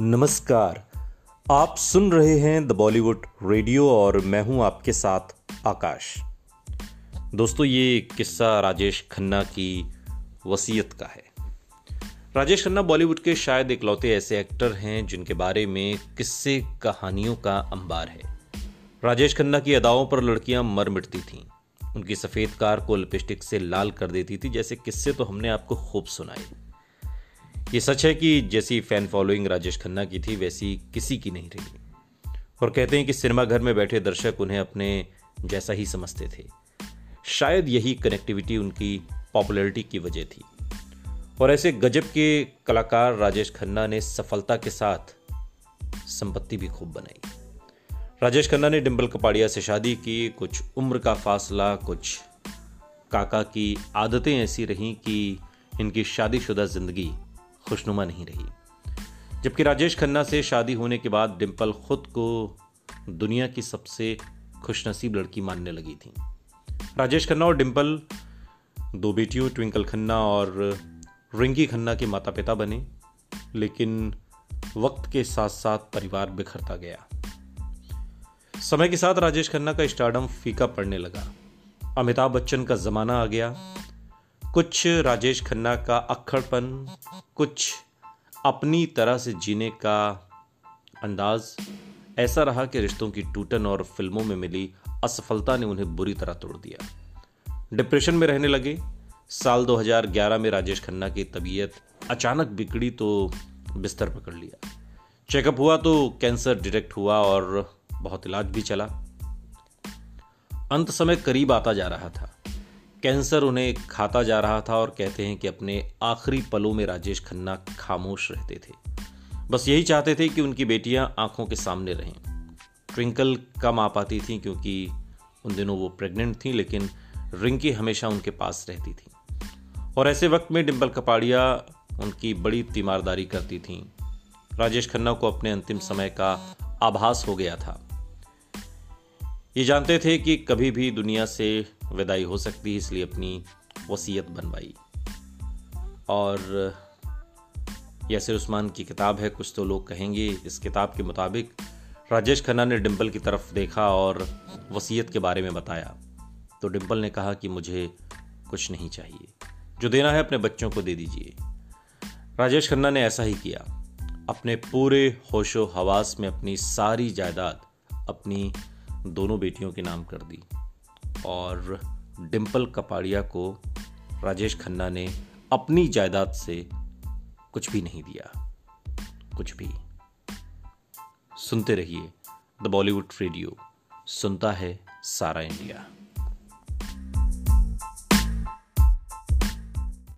नमस्कार। आप सुन रहे हैं द बॉलीवुड रेडियो और मैं हूँ आपके साथ आकाश। दोस्तों, ये किस्सा राजेश खन्ना की वसीयत का है। राजेश खन्ना बॉलीवुड के शायद इकलौते ऐसे एक्टर हैं जिनके बारे में किस्से कहानियों का अंबार है। राजेश खन्ना की अदाओं पर लड़कियाँ मर मिटती थीं। उनकी सफ़ेद कार को लिपस्टिक से लाल कर देती थी, जैसे किस्से तो हमने आपको खूब सुनाए। ये सच है कि जैसी फ़ैन फॉलोइंग राजेश खन्ना की थी, वैसी किसी की नहीं रही। और कहते हैं कि सिनेमा घर में बैठे दर्शक उन्हें अपने जैसा ही समझते थे। शायद यही कनेक्टिविटी उनकी पॉपुलैरिटी की वजह थी। और ऐसे गजब के कलाकार राजेश खन्ना ने सफलता के साथ संपत्ति भी खूब बनाई। राजेश खन्ना ने डिम्बल कपाड़िया से शादी की, कुछ उम्र का फासला, कुछ काका की आदतें ऐसी रहीं कि इनकी शादीशुदा ज़िंदगी खुशनुमा नहीं रही। जबकि राजेश खन्ना से शादी होने के बाद डिम्पल खुद को दुनिया की सबसे खुशनसीब लड़की मानने लगी थी। राजेश खन्ना और डिम्पल दो बेटियों, ट्विंकल खन्ना और रिंकी खन्ना के माता पिता बने, लेकिन वक्त के साथ साथ परिवार बिखरता गया। समय के साथ राजेश खन्ना का स्टार्डम फीका पड़ने लगा। अमिताभ बच्चन का जमाना आ गया। कुछ राजेश खन्ना का अक्खड़पन, कुछ अपनी तरह से जीने का अंदाज, ऐसा रहा कि रिश्तों की टूटन और फ़िल्मों में मिली असफलता ने उन्हें बुरी तरह तोड़ दिया। डिप्रेशन में रहने लगे। साल 2011 में राजेश खन्ना की तबीयत अचानक बिगड़ी तो बिस्तर पकड़ लिया। चेकअप हुआ तो कैंसर डिटेक्ट हुआ और बहुत इलाज भी चला। अंत समय करीब आता जा रहा था। कैंसर उन्हें खाता जा रहा था और कहते हैं कि अपने आखिरी पलों में राजेश खन्ना खामोश रहते थे। बस यही चाहते थे कि उनकी बेटियाँ आँखों के सामने रहें। ट्विंकल कम आ पाती थी क्योंकि उन दिनों वो प्रेग्नेंट थी, लेकिन रिंकी हमेशा उनके पास रहती थी। और ऐसे वक्त में डिम्पल कपाड़िया उनकी बड़ी तीमारदारी करती थी। राजेश खन्ना को अपने अंतिम समय का आभास हो गया था। ये जानते थे कि कभी भी दुनिया से विदाई हो सकती है, इसलिए अपनी वसीयत बनवाई। और यासिर उस्मान की किताब है, कुछ तो लोग कहेंगे, इस किताब के मुताबिक राजेश खन्ना ने डिम्पल की तरफ़ देखा और वसीयत के बारे में बताया। तो डिम्पल ने कहा कि मुझे कुछ नहीं चाहिए। जो देना है अपने बच्चों को दे दीजिए। राजेश खन्ना ने ऐसा ही किया। अपने पूरे होशो हवास में अपनी सारी जायदाद, अपनी दोनों बेटियों के नाम कर दी। और डिम्पल कपाड़िया को राजेश खन्ना ने अपनी जायदाद से कुछ भी नहीं दिया। कुछ भी। सुनते रहिए द बॉलीवुड रेडियो। सुनता है सारा इंडिया।